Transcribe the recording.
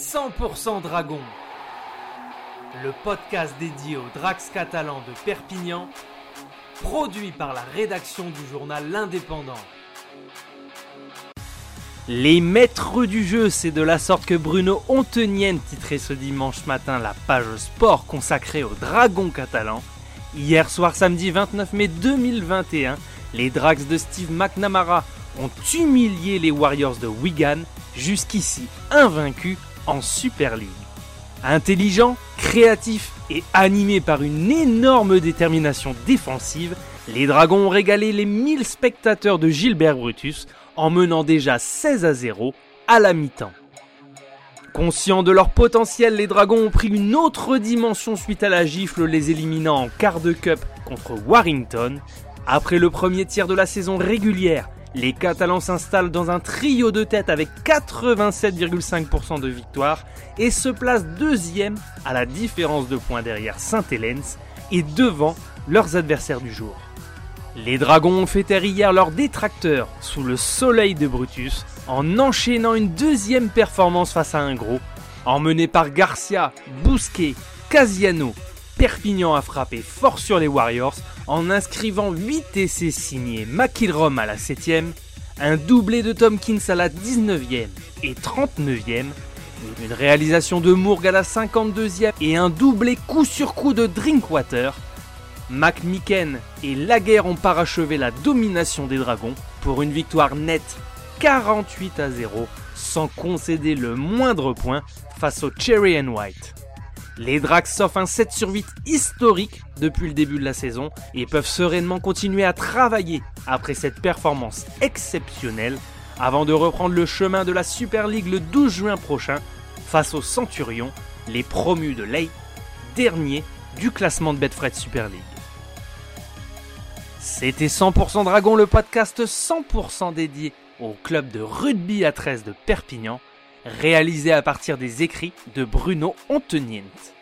100% Dragon, le podcast dédié aux Drax catalans de Perpignan, produit par la rédaction du journal L'Indépendant. Les maîtres du jeu, c'est de la sorte que Bruno Ontenienne titrait ce dimanche matin la page sport consacrée aux dragons catalans. Hier soir, samedi 29 mai 2021, les Drax de Steve McNamara ont humilié les Warriors de Wigan, jusqu'ici invaincus en Super League. Intelligent, créatif et animé par une énorme détermination défensive, les Dragons ont régalé les 1000 spectateurs de Gilbert Brutus en menant déjà 16 à 0 à la mi-temps. Conscients de leur potentiel, les Dragons ont pris une autre dimension suite à la gifle les éliminant en quart de cup contre Warrington. Après le premier tiers de la saison régulière, les Catalans s'installent dans un trio de tête avec 87,5% de victoire et se placent deuxième à la différence de points derrière Saint-Hélène et devant leurs adversaires du jour. Les Dragons ont fait taire hier leurs détracteurs sous le soleil de Brutus en enchaînant une deuxième performance face à un gros, emmené par Garcia, Bousquet, Casiano. Perpignan a frappé fort sur les Warriors en inscrivant 8 essais signés McIlrom à la 7ème, un doublé de Tompkins à la 19e et 39e, une réalisation de Mourg à la 52e et un doublé coup sur coup de Drinkwater. McMicken et Laguerre ont parachevé la domination des Dragons pour une victoire nette 48 à 0 sans concéder le moindre point face aux Cherry and White. Les Dracs s'offrent un 7 sur 8 historique depuis le début de la saison et peuvent sereinement continuer à travailler après cette performance exceptionnelle avant de reprendre le chemin de la Super League le 12 juin prochain face aux Centurions, les promus de Ley, dernier du classement de Betfred Super League. C'était 100% Dragon, le podcast 100% dédié au club de rugby à 13 de Perpignan réalisé à partir des écrits de Bruno Onteniente.